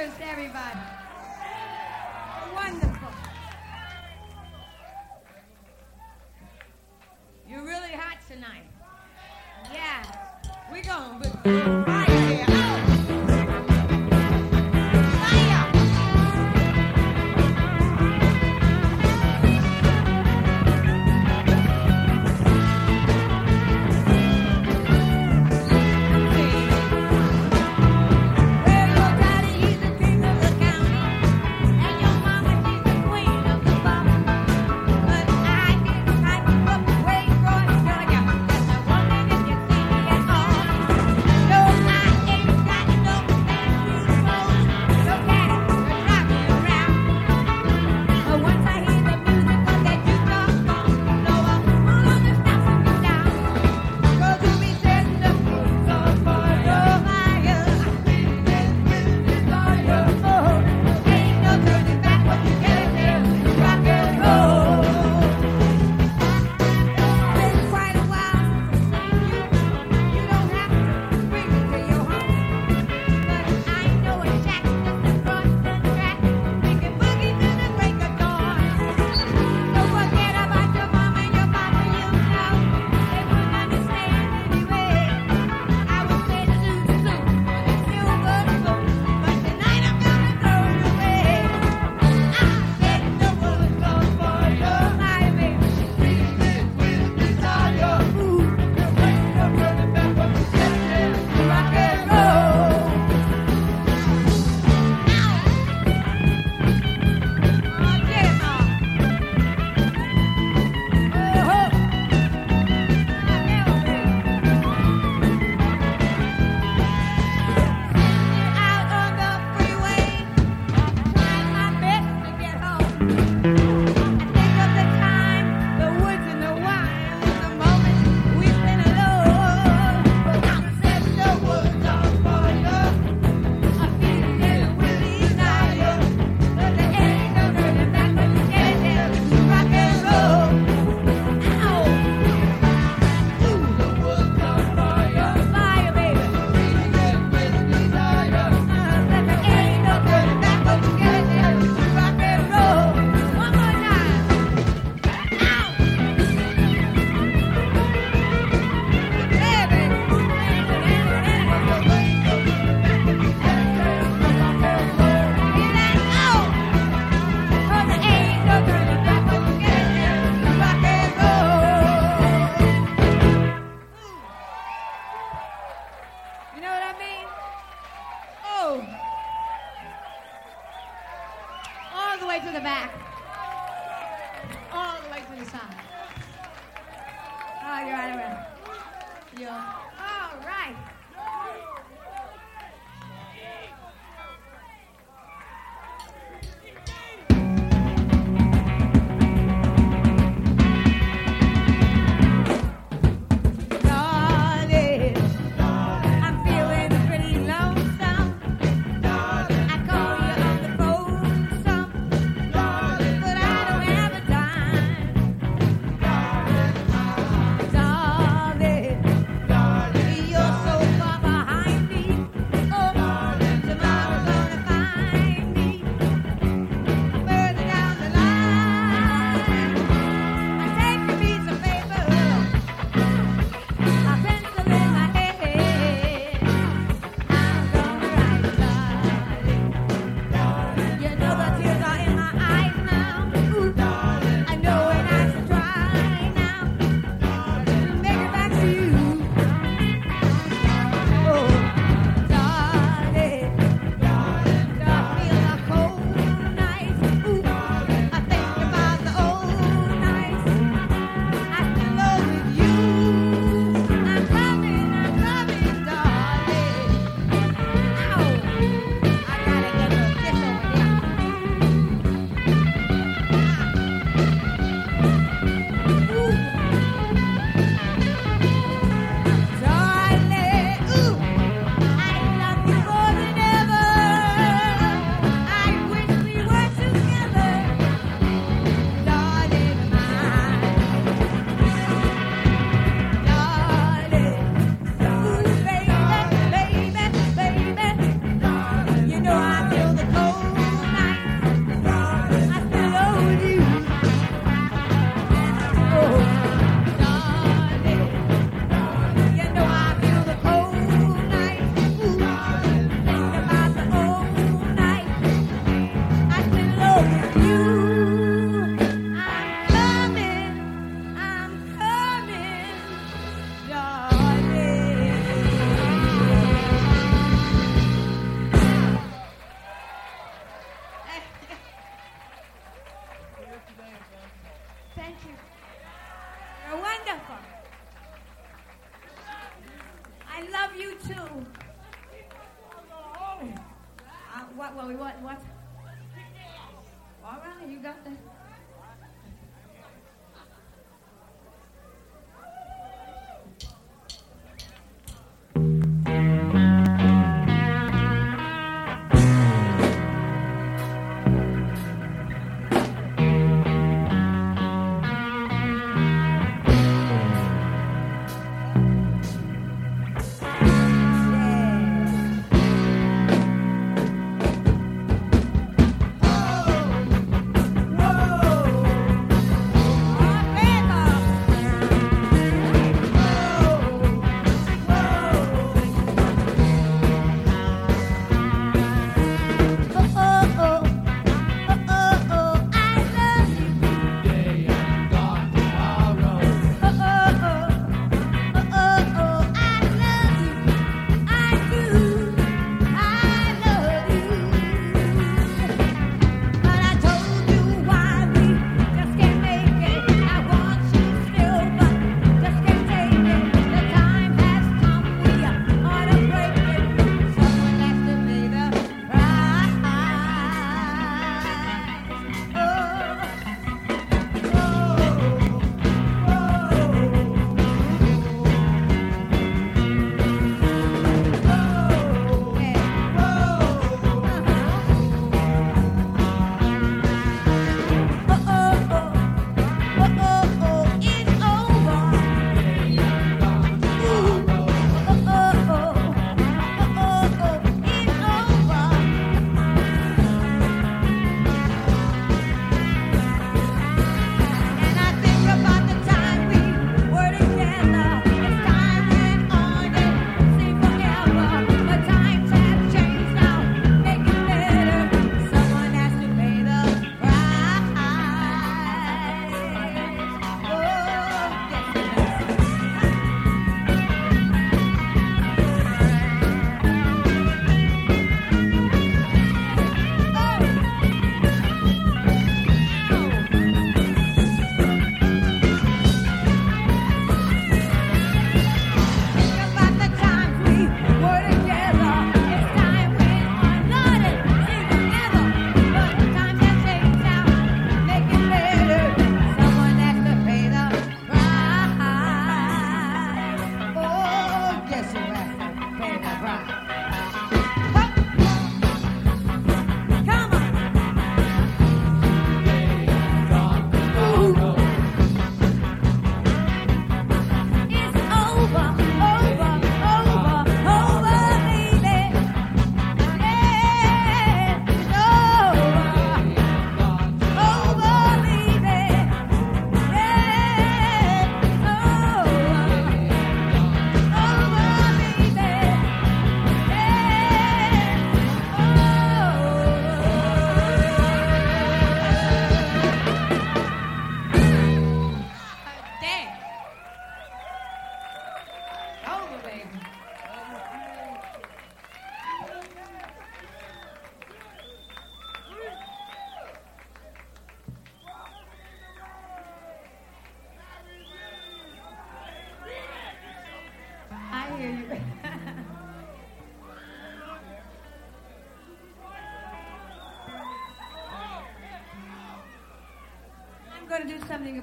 Cheers to everybody. What, what, what, what? All right, you got the.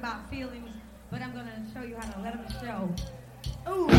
About feelings, but I'm going to show you how to let them show. Ooh,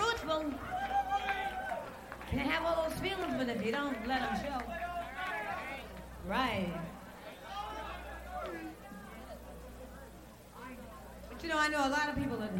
truthful can have all those feelings, but if you don't let them show, right? But you know, I know a lot of people that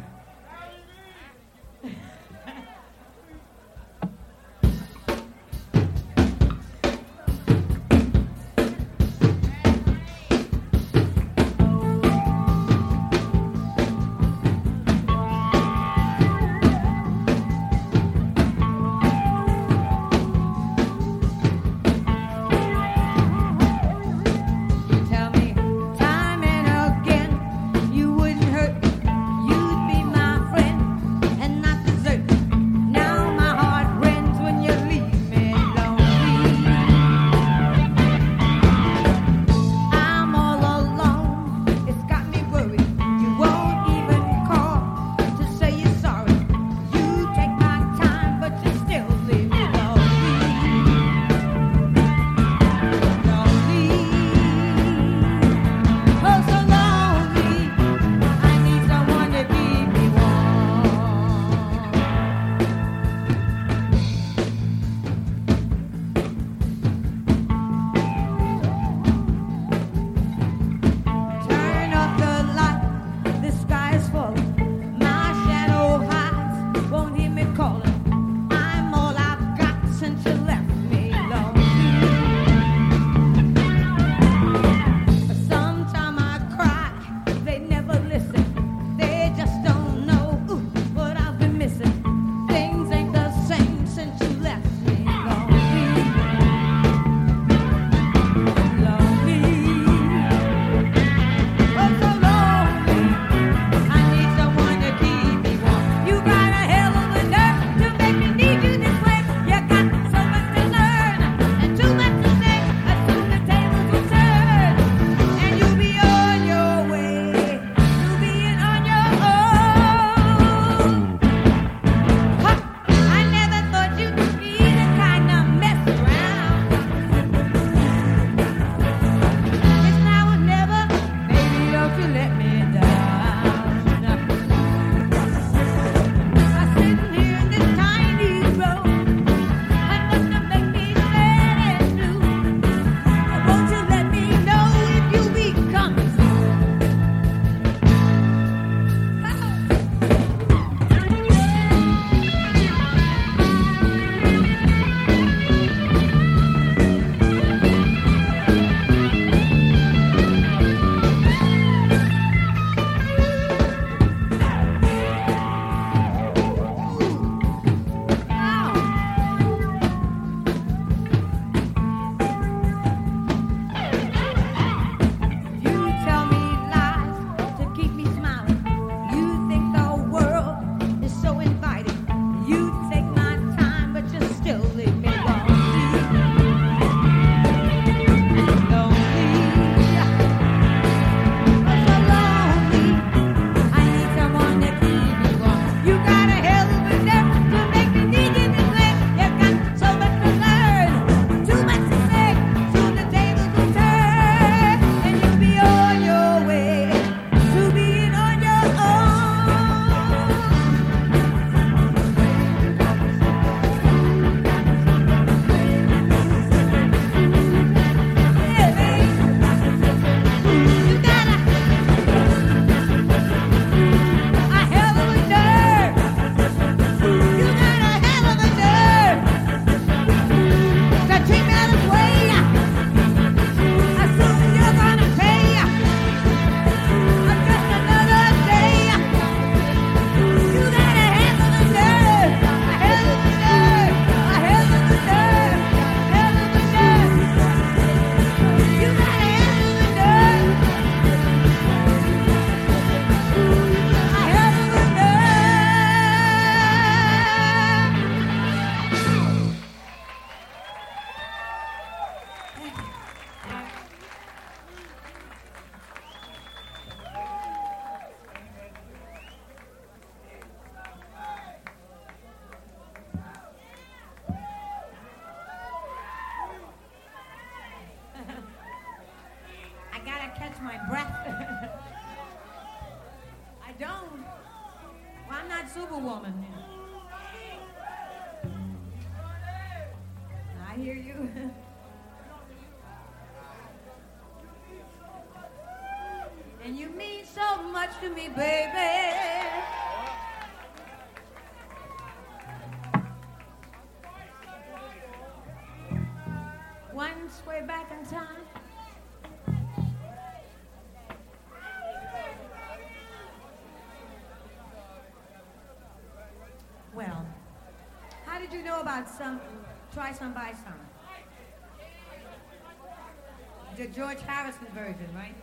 got some, try some, buy some. The George Harrison version, right?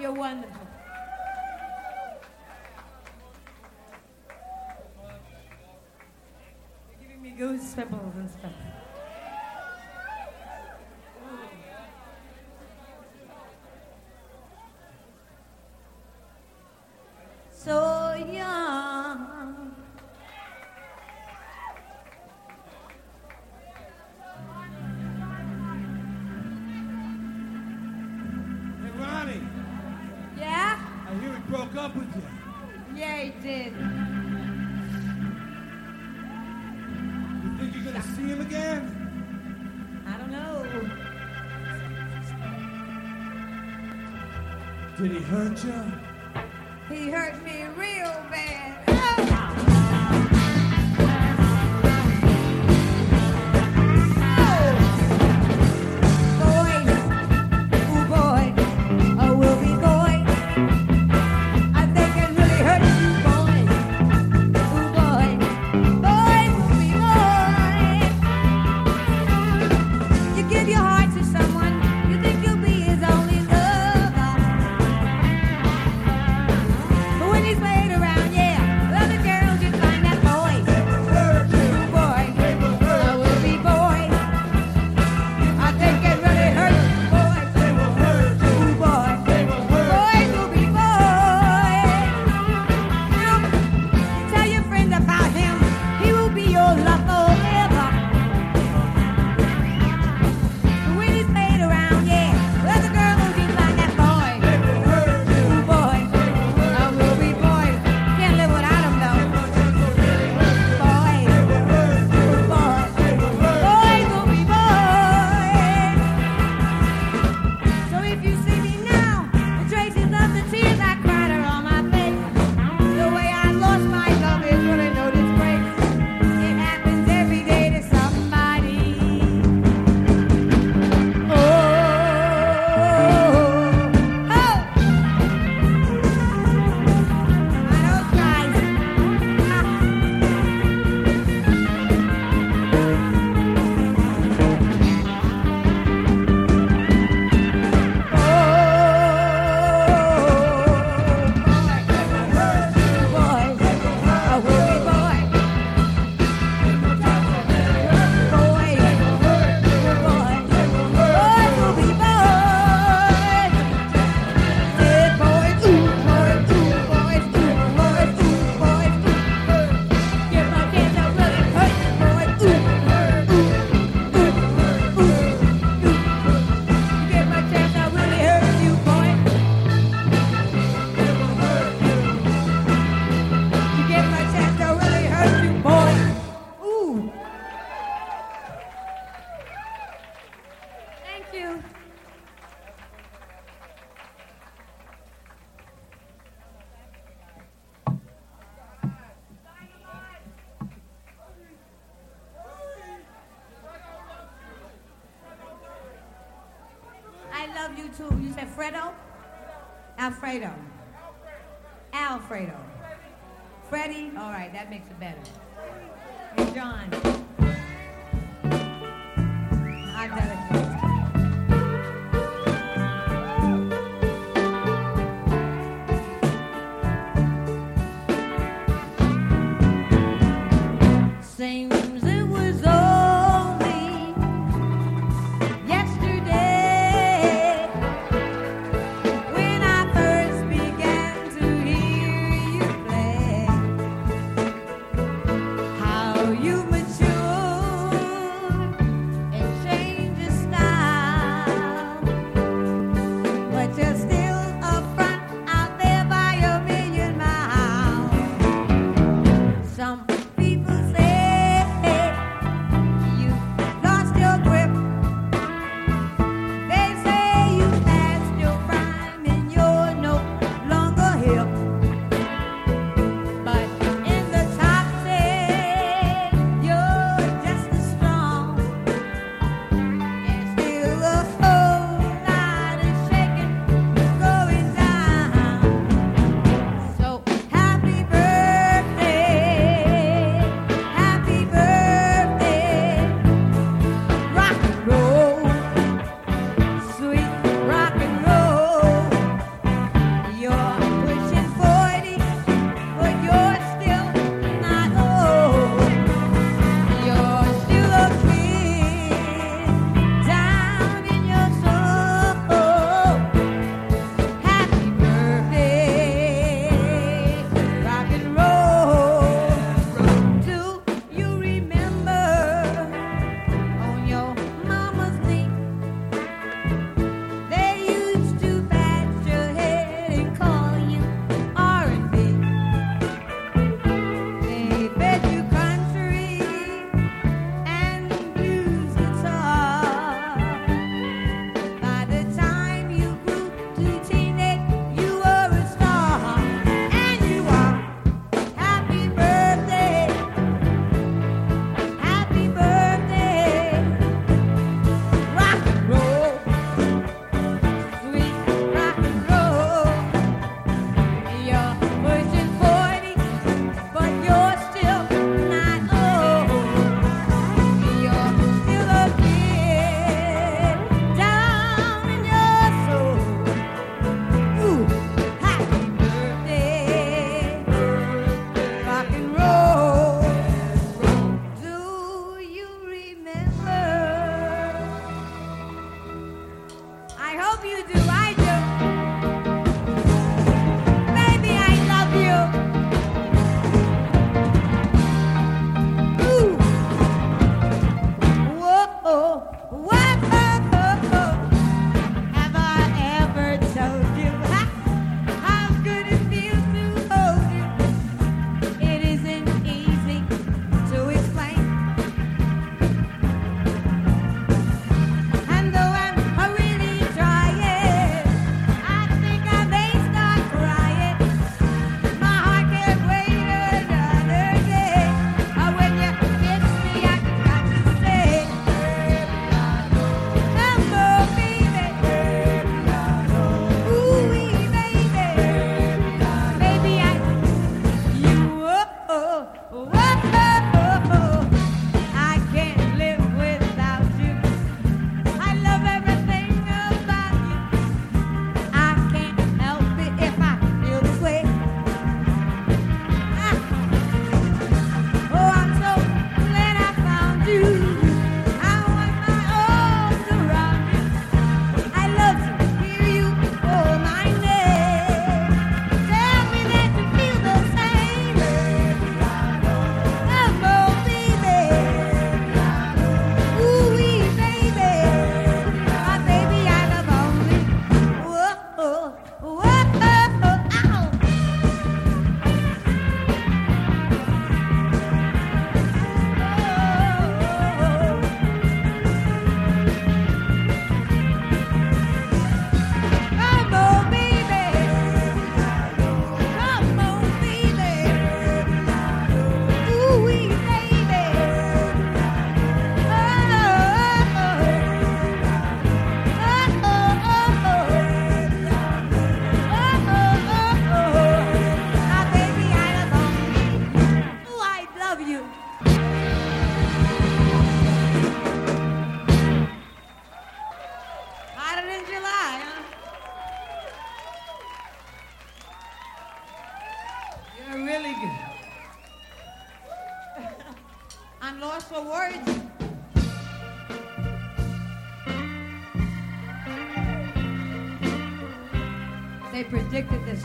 You're wonderful. You're giving me goosebumps and stuff. Did he hurt you? He hurt me right, that makes it better. Hey, John.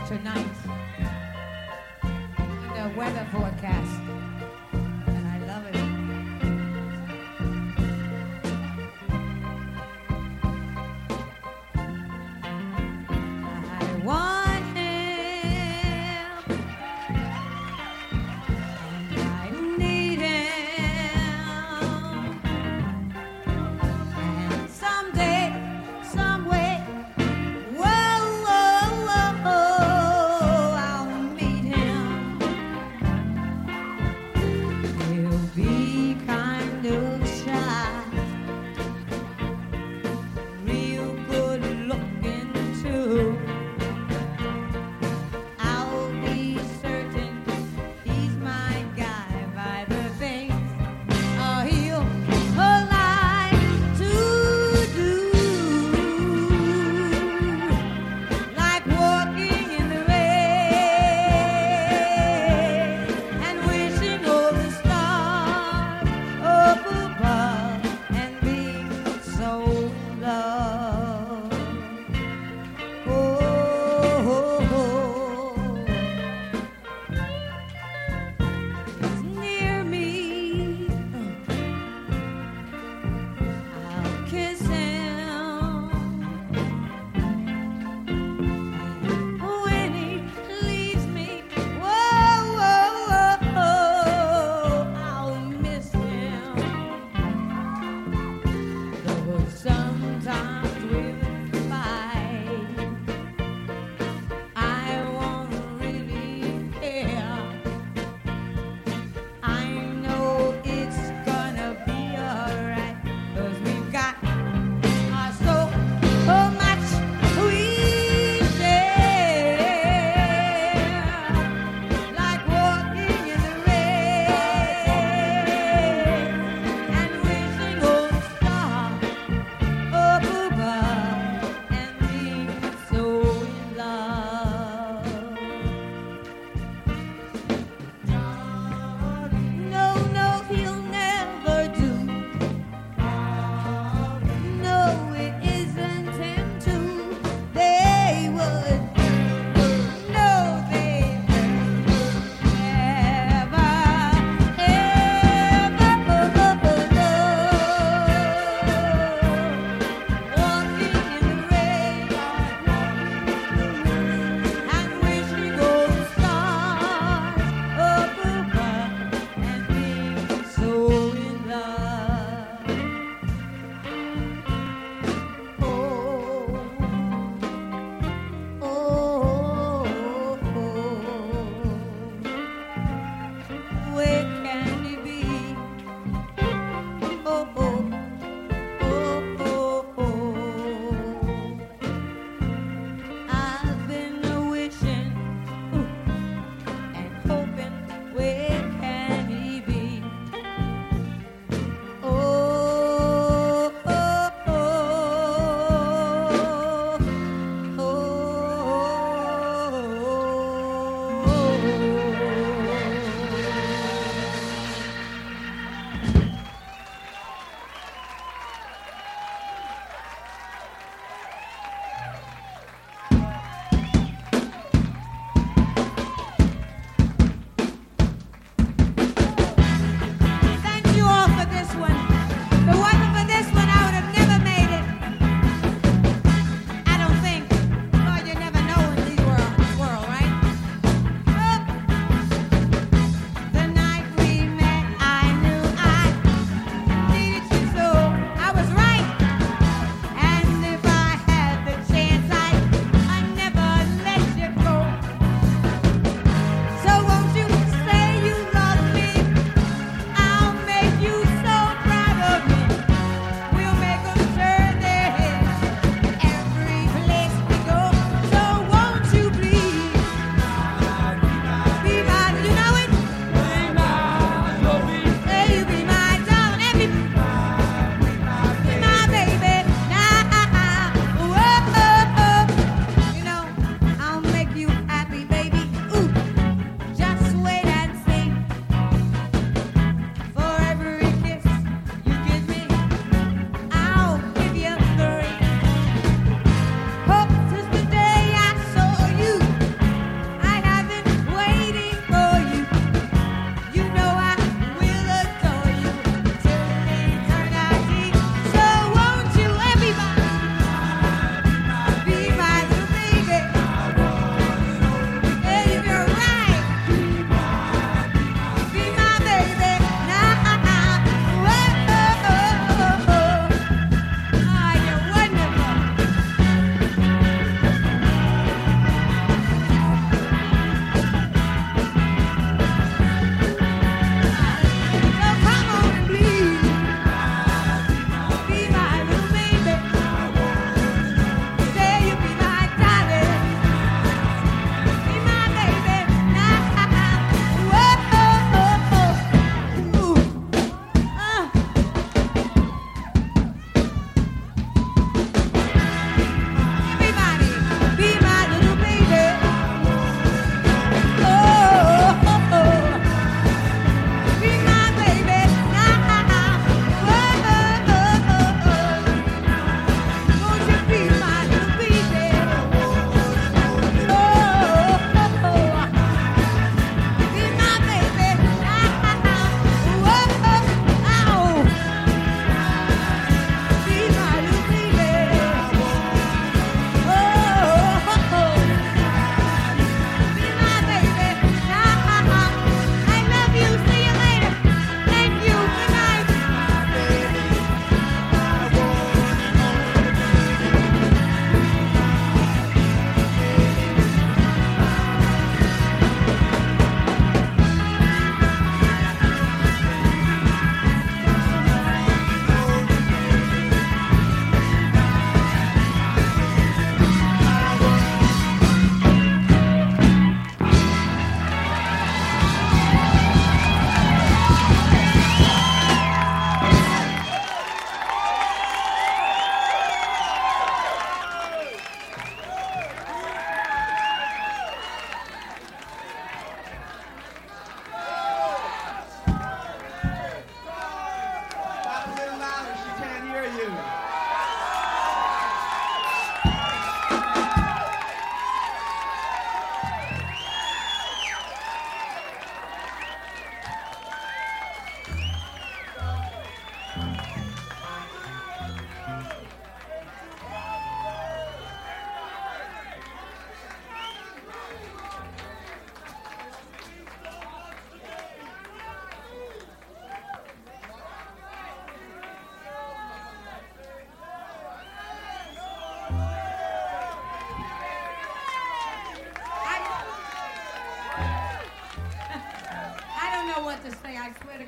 Tonight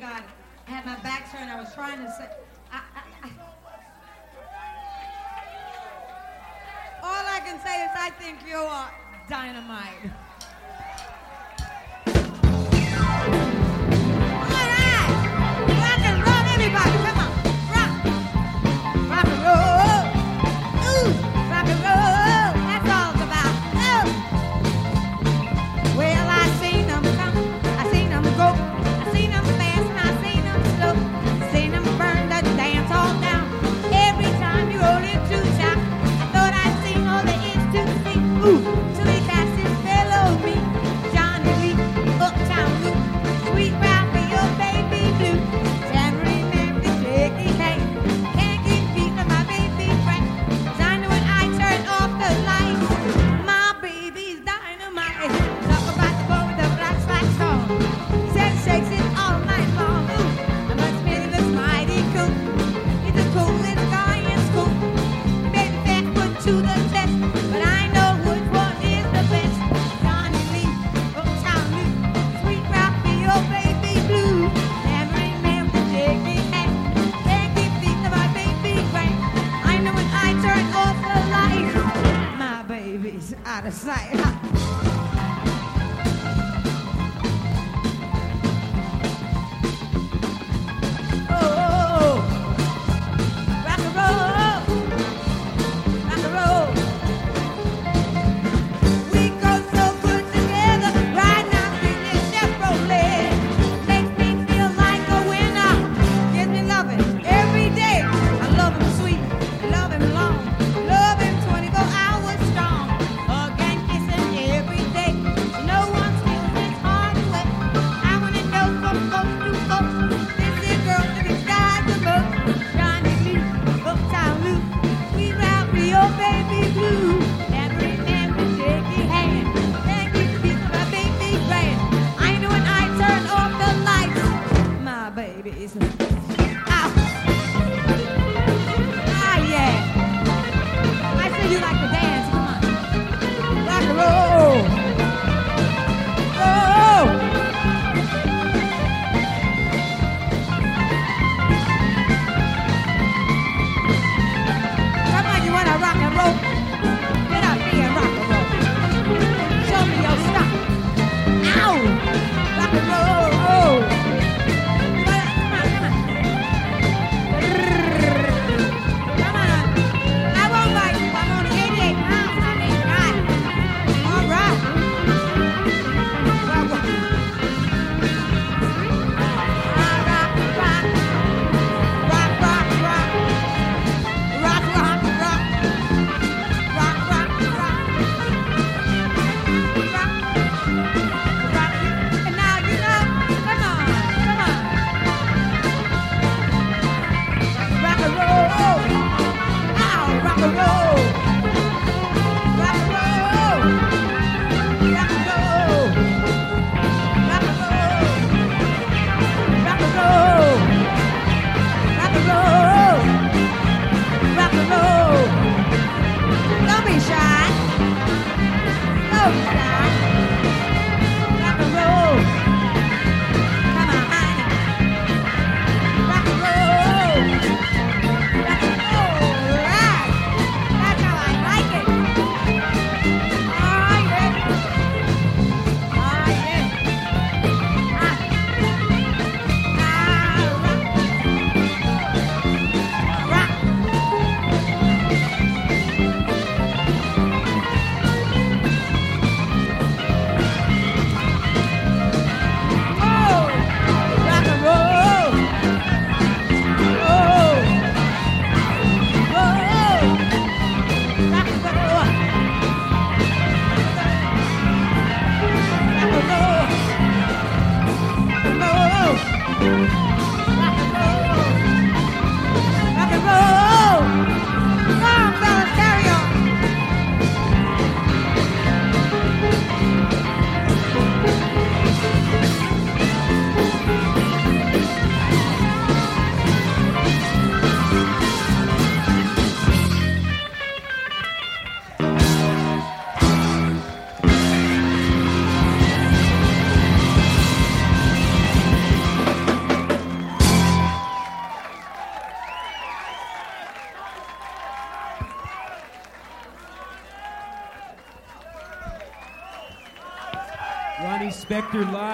I had my back turned. I was trying to say. I, I, all I can say is I think you are dynamite.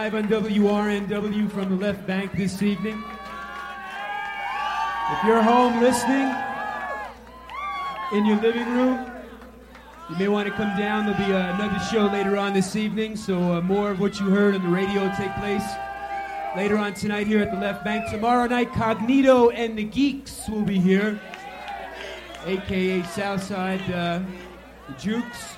Live on WRNW from the left bank this evening. If you're home listening in your living room, you may want to come down. There'll be uh, another show later on this evening, so uh, more of what you heard on the radio will take place later on tonight here at the left bank. Tomorrow night, Cognito and the Geeks will be here, aka Southside uh, Jukes.